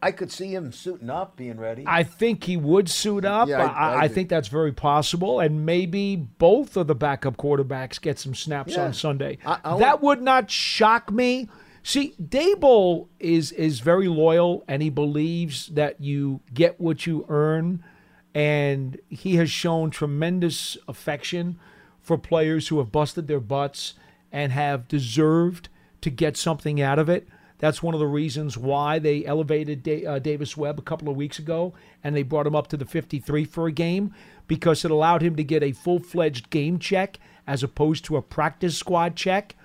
I could see him suiting up, being ready. I think he would suit up. Yeah, I- I, I I, think that's very possible, and maybe both of the backup quarterbacks get some snaps Yeah. on Sunday. That would not shock me. See, Daboll is is very loyal, and he believes that you get what you earn, and he has shown tremendous affection for players who have busted their butts and have deserved to get something out of it. That's one of the reasons why they elevated da- uh, Davis Webb a couple of weeks ago and they brought him up to the 53 for a game because it allowed him to get a full fledged game check as opposed to a practice squad check.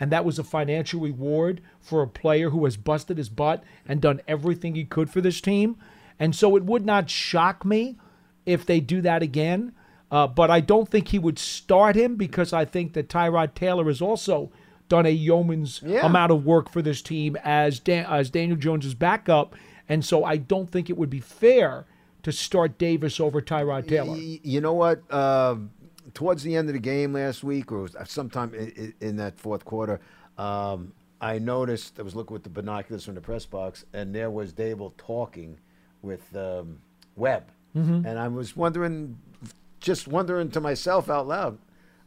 And that was a financial reward for a player who has busted his butt and done everything he could for this team. And so it would not shock me if they do that again. Uh, but I don't think he would start him because I think that Tyrod Taylor is also done a yeoman's Yeah. amount of work for this team as Dan, as Daniel Jones's backup, and so I don't think it would be fair to start Davis over Tyrod Taylor. You know what? Um towards the end of the game last week, or sometime in, in that fourth quarter, um, I noticed I was looking with the binoculars from the press box, and there was Daboll talking with um, Webb, Mhm. and I was wondering, just wondering to myself out loud,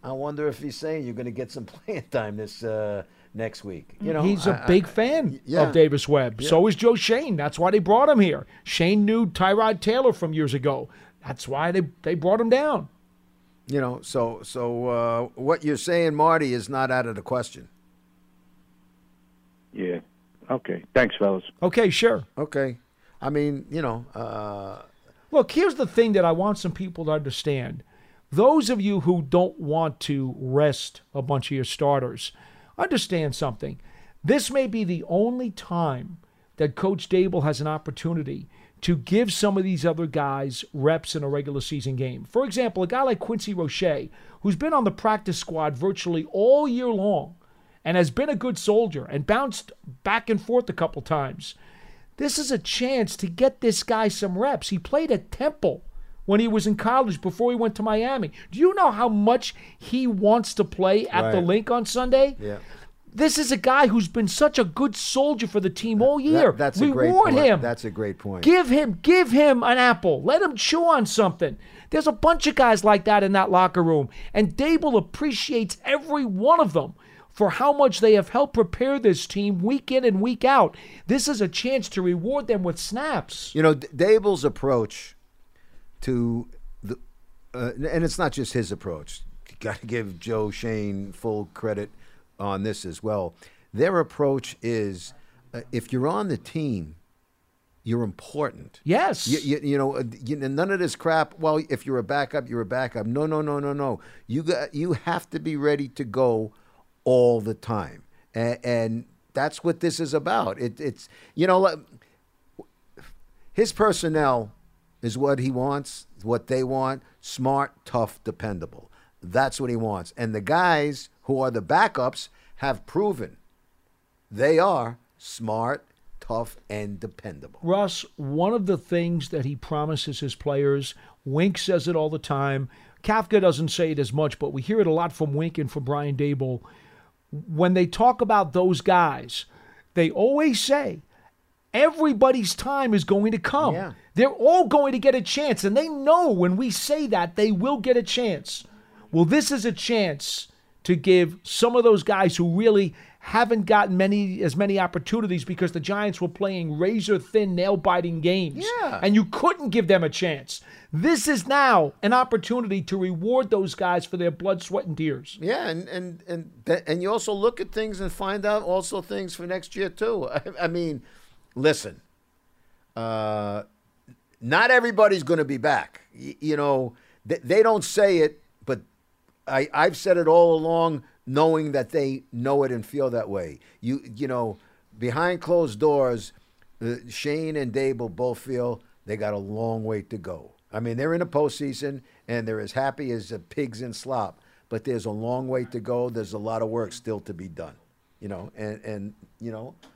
I wonder if he's saying you're going to get some playing time this uh, next week. You know, he's a I- I- big fan yeah. of Davis Webb. Yeah. So is Joe Schoen. That's why they brought him here. Schoen knew Tyrod Taylor from years ago. That's why they, they brought him down. You know, so so uh, what you're saying, Marty, is not out of the question. Yeah. Okay. Thanks, fellas. Okay, sure. Okay. I mean, you know, uh, Look, here's the thing that I want some people to understand. Those of you who don't want to rest a bunch of your starters, understand something. This may be the only time that Coach Daboll has an opportunity to give some of these other guys reps in a regular season game. For example, a guy like Quincy Roche, who's been on the practice squad virtually all year long and has been a good soldier and bounced back and forth a couple times. This is a chance to get this guy some reps. He played at Temple when he was in college before he went to Miami. Do you know how much he wants to play at the link on Sunday? Yeah. This is a guy who's been such a good soldier for the team all year. That- that's Reward a great point. him. That's a great point. Give him, give him an apple. Let him chew on something. There's a bunch of guys like that in that locker room, and Daboll appreciates every one of them for how much they have helped prepare this team week in and week out. This is a chance to reward them with snaps. You know, D- Daboll's approach to the, uh, and it's not just his approach. You got to give Joe Schoen full credit on this as well. Their approach is, uh, if you're on the team, you're important. Yes. You, you, you know, uh, you, none of this crap. Well, if you're a backup, you're a backup. No, no, no, no, no. You got you have to be ready to go all the time, and, and that's what this is about. It, it's you know, his personnel is what he wants, what they want. Smart, tough, dependable. That's what he wants. And the guys who are the backups have proven they are smart, tough, and dependable. Russ, one of the things that he promises his players, Wink says it all the time. Kafka doesn't say it as much, but we hear it a lot from Wink and from Brian Daboll. When they talk about those guys, they always say everybody's time is going to come. Yeah. They're all going to get a chance, and they know when we say that they will get a chance. Well, this is a chance to give some of those guys who really haven't gotten many as many opportunities because the Giants were playing razor thin, nail biting games. Yeah. And you couldn't give them a chance. This is now an opportunity to reward those guys for their blood, sweat, and tears. Yeah, and and and and you also look at things and find out also things for next year too. I, I mean, listen, uh, not everybody's going to be back. Y- you know, they, they don't say it, but I I've said it all along, knowing that they know it and feel that way. You you know, behind closed doors, uh, Schoen and Daboll both feel they got a long way to go. I mean, they're in the postseason and they're as happy as pigs in slop, but there's a long way to go. There's a lot of work still to be done. You know, and and you know,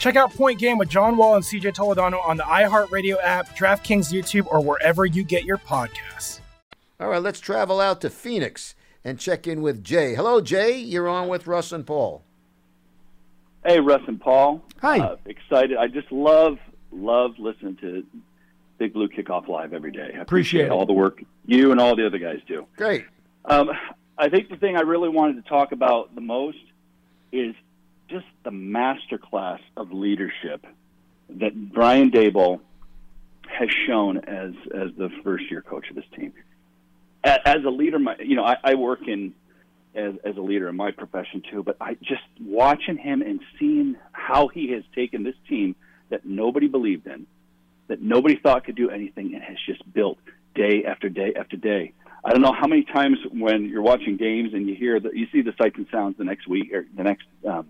Check out Point Game with John Wall and CJ Toledano on the iHeartRadio app, DraftKings YouTube, or wherever you get your podcasts. All right, let's travel out to Phoenix and check in with Jay. Hello, Jay. You're on with Russ and Paul. Hey, Russ and Paul. Hi. Uh, excited. I just love, love listening to Big Blue Kickoff Live every day. I Appreciate it. all the work you and all the other guys do. Great. Um, I think the thing I really wanted to talk about the most is just the masterclass of leadership that Brian Daboll has shown as as the first year coach of this team. As a leader, my, you know, I, I work in as as a leader in my profession too, but I just watching him and seeing how he has taken this team that nobody believed in, that nobody thought could do anything, and has just built day after day after day. I don't know how many times when you're watching games and you hear that you see the sights and sounds the next week or the next um,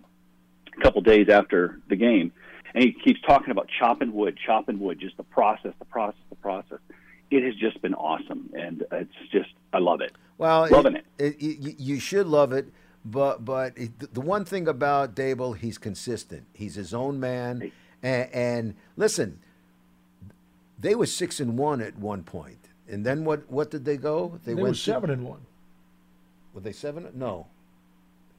couple days after the game, and he keeps talking about chopping wood, chopping wood, just the process, the process, the process. It has just been awesome, and it's just I love it. Well, loving it. it, you- you should love it, but but the one thing about Daboll, he's consistent. He's his own man, and, and listen, they were six and one at one point, and then what? What did they go? They, went were to- seven and one. Were they seven? No,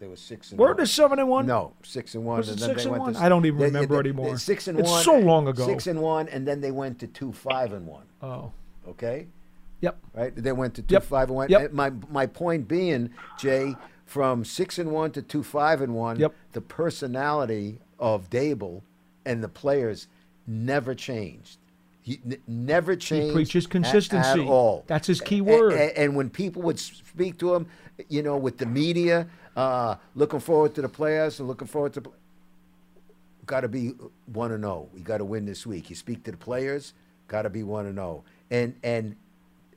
they were six and. Were they seven and one? No, six and one. Was and it then six they and went one? To, I don't even they- remember they- anymore. Six and It's one. so long ago. Six and one, and then they went to two five and one. Oh. Okay. Yep. Right. They went to two Yep. five and one. Yep. And My my point being, Jay, from six and one to two five and one. Yep. The personality of Daboll and the players never changed. He n- never changed. He preaches consistency. at all. That's his key word. and when people would speak to him, you know, with the media, uh, looking forward to the playoffs and looking forward to. Got to be one and zero. We got to win this week. You speak to the players, got to be one and zero. And and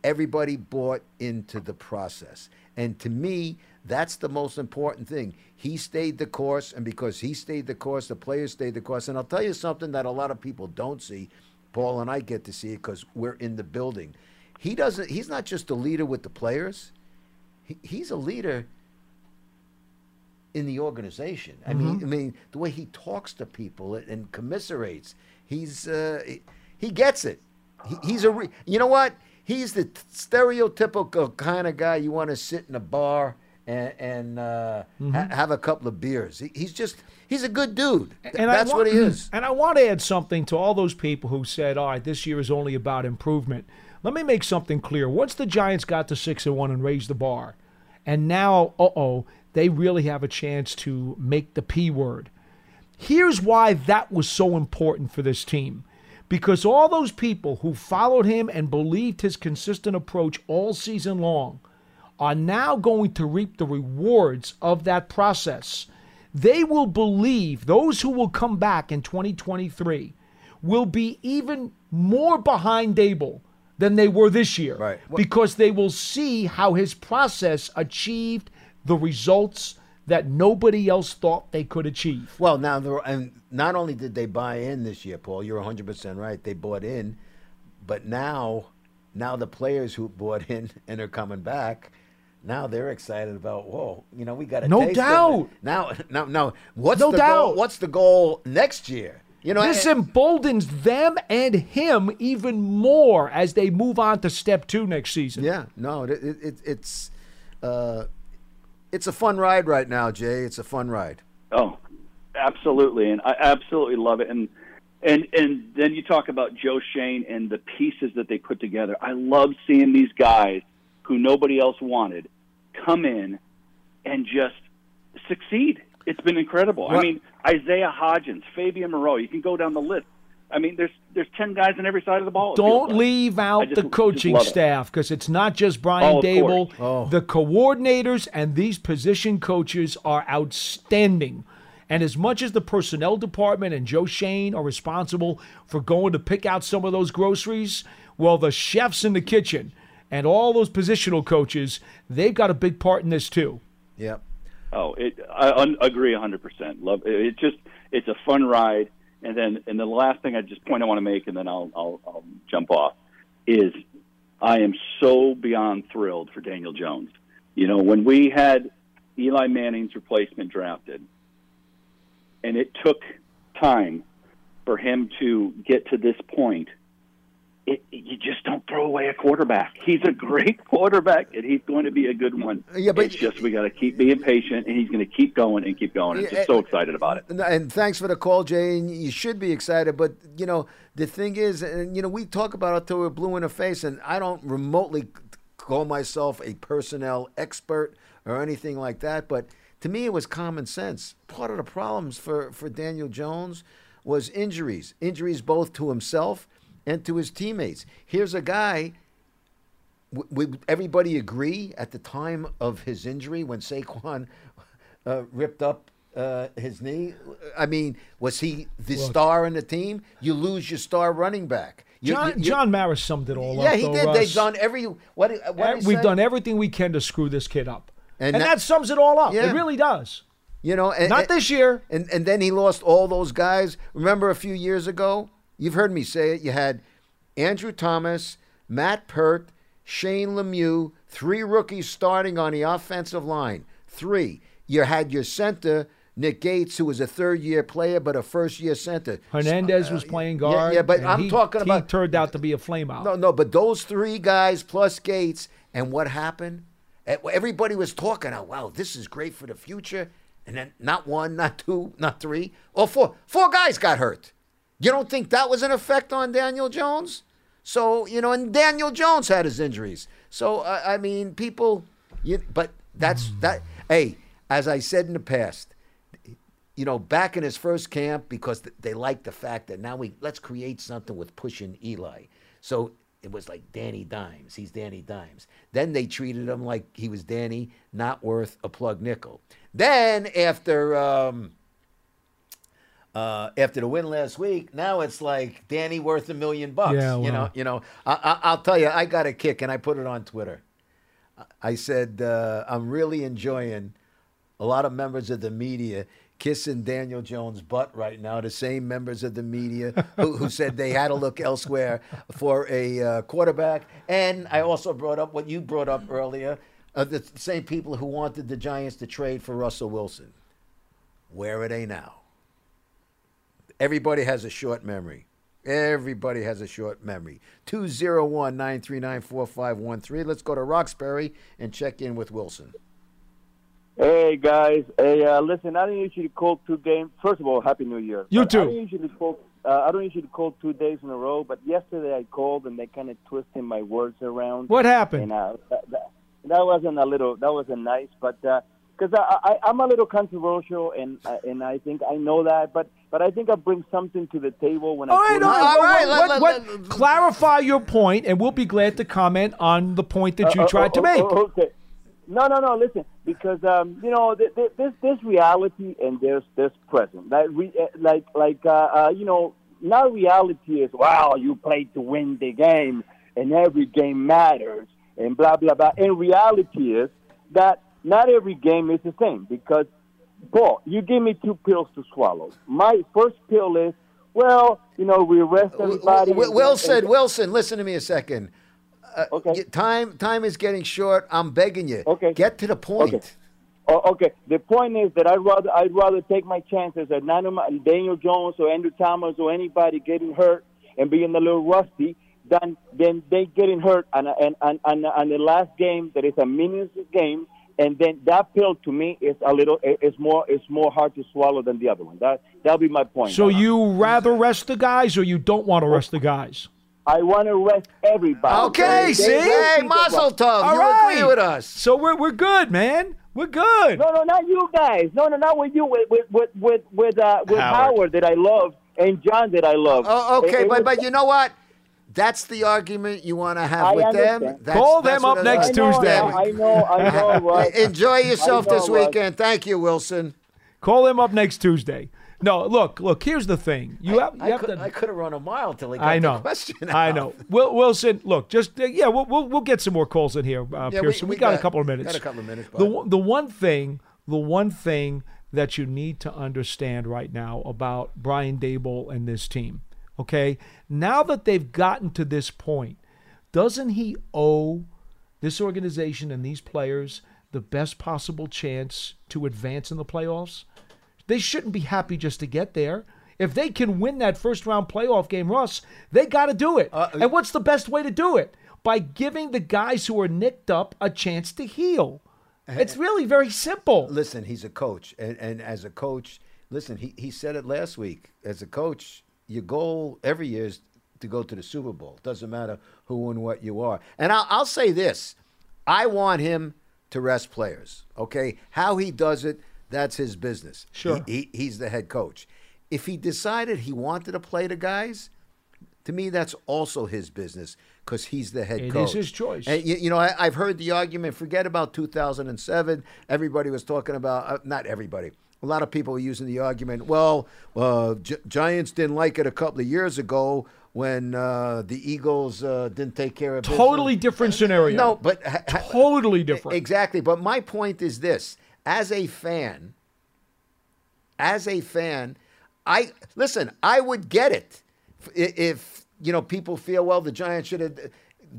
everybody bought into the process. And to me, that's the most important thing. He stayed the course, and because he stayed the course, the players stayed the course. And I'll tell you something that a lot of people don't see. Paul and I get to see it because we're in the building. He doesn't. He's not just a leader with the players. He, he's a leader in the organization. I mean, I mean the way he talks to people and, commiserates. He's uh, he, gets it. He, he's a re- you know what? He's the t- stereotypical kind of guy you want to sit in a bar and, and uh, ha- have a couple of beers. He, he's just he's a good dude. Th- And That's what he is. And I want to add something to all those people who said, "All right, this year is only about improvement." Let me make something clear. Once the Giants got to six and one and raised the bar, and now, uh oh, they really have a chance to make the P word. Here's why that was so important for this team. Because all those people who followed him and believed his consistent approach all season long are now going to reap the rewards of that process. They will believe, those who will come back in 2023 will be even more behind Daboll than they were this year. Right. Because they will see how his process achieved the results that nobody else thought they could achieve. Well, now and not only did they buy in this year, Paul, you're 100 percent right. They bought in, but now, now the players who bought in and are coming back, now they're excited about. Whoa, you know, we got a No taste of it. doubt. Now, now, now, what's No the doubt. goal? What's the goal next year? You know, this and- emboldens them and him even more as they move on to step two next season. Yeah, no, it, it, it, it's uh, it's a fun ride right now, Jay. It's a fun ride. Oh, absolutely, and I absolutely love it. And and and then you talk about Joe Schoen and the pieces that they put together. I love seeing these guys who nobody else wanted come in and just succeed. It's been incredible. I mean, Isaiah Hodgins, Fabian Moreau. You can go down the list. I mean, there's there's ten guys on every side of the ball. Don't like. leave I out just- the coaching staff because it's not just Brian Oh, of Daboll. course. The coordinators and these position coaches are outstanding. And as much as the personnel department and Joe Schoen are responsible for going to pick out some of those groceries, well, the chefs in the kitchen and all those positional coaches, they've got a big part in this too. Yep. Oh, it, I un- agree 100%. Love it. It's just it's a fun ride. And then and the last thing I just point I want to make, and then I'll, I'll I'll jump off, is I am so beyond thrilled for Daniel Jones. You know, when we had Eli Manning's replacement drafted, and it took time for him to get to this point. It, you just don't throw away a quarterback. He's a great quarterback, and he's going to be a good one. Yeah, but- it's just we got to keep being patient, and he's going to keep going and keep going. I'm just so excited about it. And- thanks for the call, Jay. And you should be excited, but you know the thing is, and you know we talk about it till we're blue in the face, and I don't remotely call myself a personnel expert or anything like that. But to me, it was common sense. Part of the problems for for Daniel Jones was injuries, injuries both to himself and to his teammates. Here's a guy would everybody agree at the time of his injury when Saquon uh, ripped up uh, his knee? I mean, was he the Look. star in the team? You lose your star running back. You- John, you- you- John Mara's summed it all yeah, up. Yeah, he though, did. Russ. They've done every what? What We've done everything we can to screw this kid up, And and, that- that, sums it all up. Yeah. It really does. You know, and, Not and- this year. And and then he lost all those guys. Remember a few years ago? You've heard me say it. You had Andrew Thomas, Matt Peart, Shane Lemieux, three rookies starting on the offensive line. Three. You had your center, Nick Gates, who was a third year player but a first year center. Hernandez uh, was playing guard. yeah, yeah but I'm he- talking he about- turned out to be a flameout. No, no, but those three guys plus Gates, and what happened? Everybody was talking, oh, wow, this is great for the future. And then not one, not two, not three, or four. Four guys got hurt. You don't think that was an effect on Daniel Jones? So, you know, and Daniel Jones had his injuries. So, uh, I mean, people, you, but that's that. Hey, as I said in the past, you know, back in his first camp, because th- they liked the fact that now we let's create something with pushing Eli. So it was like Danny Dimes. He's Danny Dimes. Then they treated him like he was Danny, not worth a plug nickel. Then after um, uh, after the win last week, now it's like Danny worth a million bucks. Yeah, You know, you know. I, I, I'll tell you, I got a kick, and I put it on Twitter. I said uh, I'm really enjoying a lot of members of the media kissing Daniel Jones' butt right now. The same members of the media who, who said they had to look elsewhere for a uh, quarterback. And I also brought up what you brought up earlier: uh, the same people who wanted the Giants to trade for Russell Wilson. Where are they now? Everybody has a short memory. Everybody has a short memory. 201 939 4513. Let's go to Roxbury and check in with Wilson. Hey guys, hey, uh, listen. I don't usually call two games. First of all, Happy New Year. You But too. I don't usually call. Uh, I don't usually call two days in a row, but yesterday I called and they kind of twisted my words around. What happened? And uh, that, that, that wasn't a little. That wasn't nice, but because I, I, I'm a little controversial and uh, and I think I know that, but but I think I bring something to the table when All I. right, call all you. right. what- what- what- clarify your point, and we'll be glad to comment on the point that you Uh, uh, tried to uh, make. uh, okay. No, no, no. Listen, because um, you know, th- th- there's there's reality and there's there's present. Like re- uh, like like uh, uh, you know, now reality is wow, you played to win the game, and every game matters, and blah blah blah. And reality is that not every game is the same because, Paul, you give me two pills to swallow. My first pill is, well, you know, we rest everybody. Wilson, Wilson, listen to me a second. Uh, y- Time time is getting short. I'm begging you. Okay. Get to the point. Okay. Oh, okay. The point is that I'd rather I'd rather take my chances at none of my, Daniel Jones or Andrew Thomas or anybody getting hurt and being a little rusty than than they getting hurt on a- and and and on the last game that is a meaningless game. And then that pill to me is a little it's more it's more hard to swallow than the other one. That that'll be my point. So you rather rest the guys, or you don't want to rest the guys? I want to rest everybody. Okay, They- see, they- Hey, Mazel Tov. All you right. agree with us. So we're we're good, man. We're good. No, no, not you guys. No, no, not with you. With with with with with, uh, with Howard. Howard. that I love and John that I love. Oh, okay, It- it but was- but you know what? That's the argument you want to have I with them. That's, Call that's them what up next I know, Tuesday. I know, I know, Russ. Enjoy yourself know, this Russ. weekend. Thank you, Wilson. Call them up next Tuesday. No, look, look. Here's the thing. You have, you I have could, to. I could have run a mile till he got I know. the question. I out. know. Wil- Wilson, look, just uh, yeah, we'll, we'll we'll get some more calls in here, uh, Yeah, Pearson. We, we got, a couple of minutes. got a couple of minutes, The the one thing, the one thing that you need to understand right now about Brian Daboll and this team, okay? Now that they've gotten to this point, doesn't he owe this organization and these players the best possible chance to advance in the playoffs? They shouldn't be happy just to get there. If they can win that first round playoff game, Russ, they got to do it. Uh, and what's the best way to do it? By giving the guys who are nicked up a chance to heal. Eh, it's really very simple. Listen, he's a coach, and, and as a coach, listen, he, he said it last week. As a coach, your goal every year is to go to the Super Bowl. Doesn't matter who and what you are. And I'll, I'll say this: I want him to rest players. Okay, how he does it, that's his business. Sure. he, he, he's the head coach. If he decided he wanted to play the guys, to me, that's also his business because he's the head It coach. It is his choice. And, you, you know, I, I've heard the argument. Forget about 2007. Everybody was talking about uh, not everybody. A lot of people are using the argument. Well, uh, Gi- Giants didn't like it a couple of years ago when uh, the Eagles uh, didn't take care of business. Totally different scenario. No, but totally different. Exactly. But my point is this: as a fan, as a fan, I listen. I would get it if, if you know people feel well the Giants should have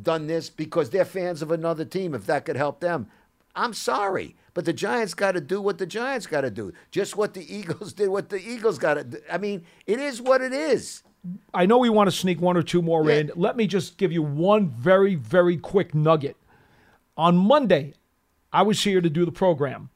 done this because they're fans of another team. If that could help them, I'm sorry, but the Giants got to do what the Giants got to do. Just what the Eagles did, what the Eagles got to do. I mean, it is what it is. I know we want to sneak one or two more in. Let me just give you one very, very quick nugget. On Monday, I was here to do the program,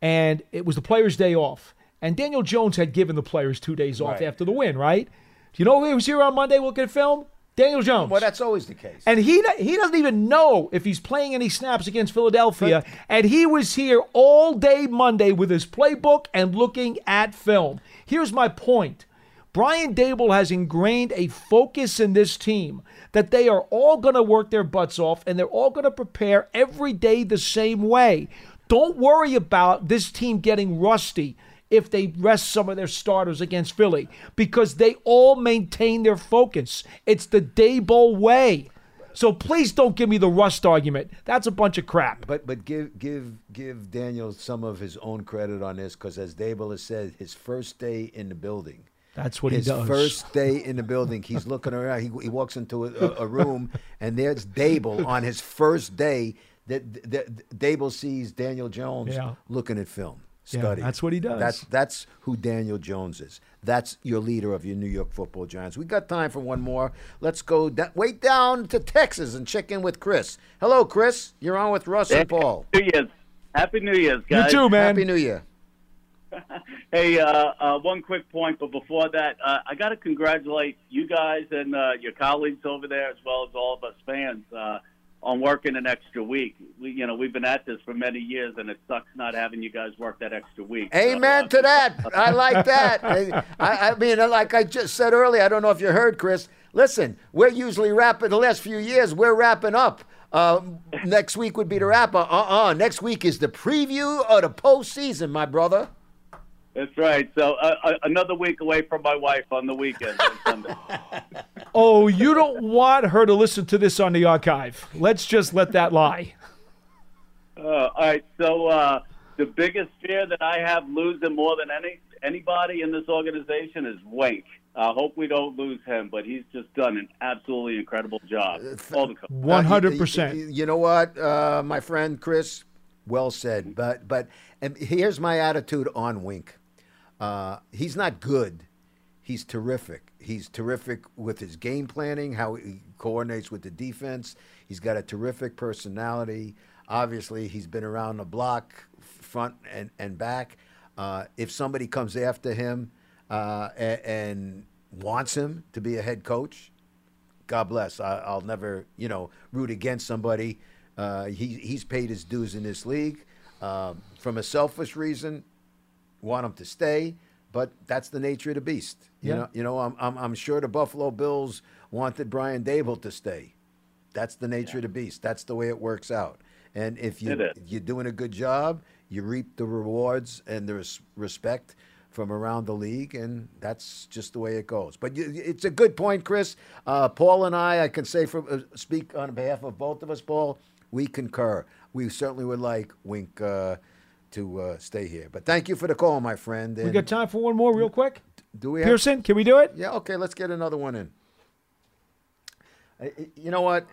and it was the players' day off. And Daniel Jones had given the players two days off Right. after the win, right? Do you know who was here on Monday looking at film? Daniel Jones. Well, that's always the case. And he he doesn't even know if he's playing any snaps against Philadelphia. and he was here all day Monday with his playbook and looking at film. Here's my point. Brian Daboll has ingrained a focus in this team that they are all going to work their butts off and they're all going to prepare every day the same way. Don't worry about this team getting rusty if they rest some of their starters against Philly because they all maintain their focus. It's the Daboll way. So please don't give me the rust argument. That's a bunch of crap. But but give give give Daniel some of his own credit on this because as Daboll has said, his first day in the building. That's what he his does. first day in the building, he's looking around. He, he walks into a, a, a room, and there's Daboll on his first day. That, that Daboll sees Daniel Jones Yeah. looking at film, Yeah, that's what he does. That's that's who Daniel Jones is. That's your leader of your New York Football Giants. We got time for one more. Let's go da- wait down to Texas and check in with Chris. Hello, Chris. You're on with Russ and Paul. New Year's. Happy New Year's, guys. You too, man. Happy New Year. Hey, uh, uh, one quick point, but before that, uh, I got to congratulate you guys and uh, your colleagues over there, as well as all of us fans, uh, on working an extra week. We, you know, we've been at this for many years, and it sucks not having you guys work that extra week. Amen to that. I like that. I, I mean, like I just said earlier, I don't know if you heard, Chris. Listen, we're usually wrapping the last few years. We're wrapping up. Uh, next week would be the wrap. Uh uh. Next week is the preview of the postseason, my brother. That's right. So uh, uh, another week away from my wife on the weekend. on Sunday. Oh, you don't want her to listen to this on the archive. Let's just let that lie. Uh, all right. So uh, the biggest fear that I have losing more than any anybody in this organization is Wink. I hope we don't lose him, but he's just done an absolutely incredible job. One hundred percent. Uh, you- You, you know what, uh, my friend Chris? Well said. But but and here's my attitude on Wink. Uh, he's not good. He's terrific. He's terrific with his game planning, how he coordinates with the defense. He's got a terrific personality. Obviously, he's been around the block, front and, and back. Uh, if somebody comes after him uh, and, and wants him to be a head coach, God bless. I, I'll never, you know, root against somebody. Uh, he, he's paid his dues in this league. Um, from a selfish reason, want him to stay, but that's the nature of the beast. You Yeah. know, you know, I'm, I'm, I'm sure the Buffalo Bills wanted Brian Daboll to stay. That's the nature of the beast. That's the way it works out. And if you It is. you're doing a good job, you reap the rewards and the res- respect from around the league, and that's just the way it goes. But you, it's a good point, Chris. Uh, Paul and I, I can say from uh, speak on behalf of both of us, Paul. We concur. We certainly would like Wink uh, to uh, stay here. But thank you for the call, my friend. We got time for one more, real quick. do we have- Pearson, can we do it? Yeah, okay, let's get another one in. I- I- You know what?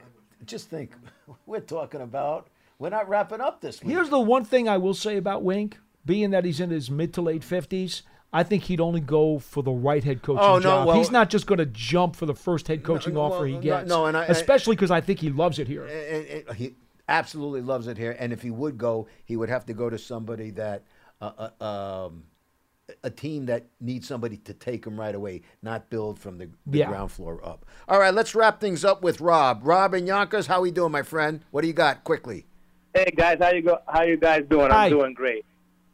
Just think, we're talking about, we're not wrapping up this week. Here's the one thing I will say about Wink, being that he's in his mid to late fifties. I think he'd only go for the right head coaching Oh, no, job. well- he's not just going to jump for the first head coaching no, offer well, he gets. no, and I- I- especially because I think he loves it here. And- and he absolutely loves it here. And if he would go, he would have to go to somebody that, uh, uh, um, a team that needs somebody to take him right away, not build from the, the Yeah. ground floor up. All right, let's wrap things up with Rob. Rob and Yonkers, how we doing, my friend? What do you got? Quickly. Hey guys, how you go? How you guys doing? Hi. I'm doing great.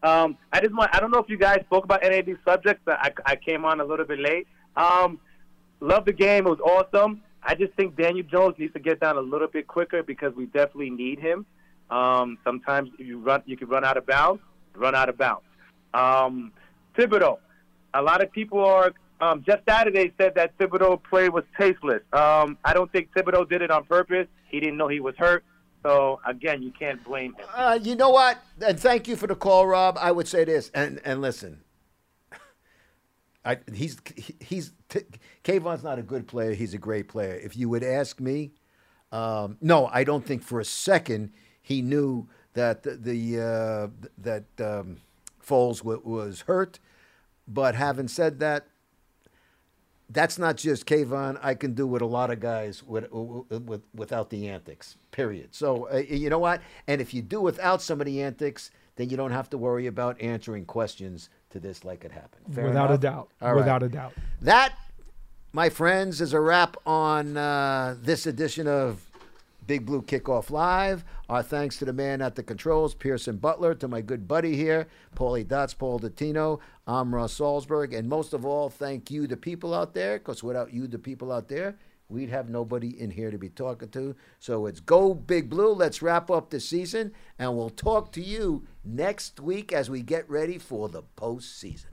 Um, I just want. I don't know if you guys spoke about any of these subjects. But I, I came on a little bit late. Um, love the game. It was awesome. I just think Daniel Jones needs to get down a little bit quicker because we definitely need him. Um, sometimes you run, you can run out of bounds. Run out of bounds. Um, Thibodeaux. A lot of people are. Um, just Saturday said that Thibodeaux play was tasteless. Um, I don't think Thibodeaux did it on purpose. He didn't know he was hurt. So again, you can't blame him. Uh, you know what? And thank you for the call, Rob. I would say this, and and listen, I, he's he's t- Kayvon's not a good player. He's a great player. If you would ask me, um, no, I don't think for a second he knew that the, the uh, that um, Foles w- was hurt. But having said that, that's not just Kayvon. I can do with a lot of guys with, with without the antics. Period. So uh, you know what? And if you do without some of the antics, then you don't have to worry about answering questions to this like it happened. Fair Without a doubt. All right. Without a doubt. That, my friends, is a wrap on uh, this edition of Big Blue Kickoff Live. Our thanks to the man at the controls, Pearson Butler, to my good buddy here, Paulie Dots, Paul Dottino. I'm Russ Salzberg. And most of all, thank you, the people out there, because without you, the people out there, we'd have nobody in here to be talking to. So it's go Big Blue. Let's wrap up the season, and we'll talk to you next week as we get ready for the postseason.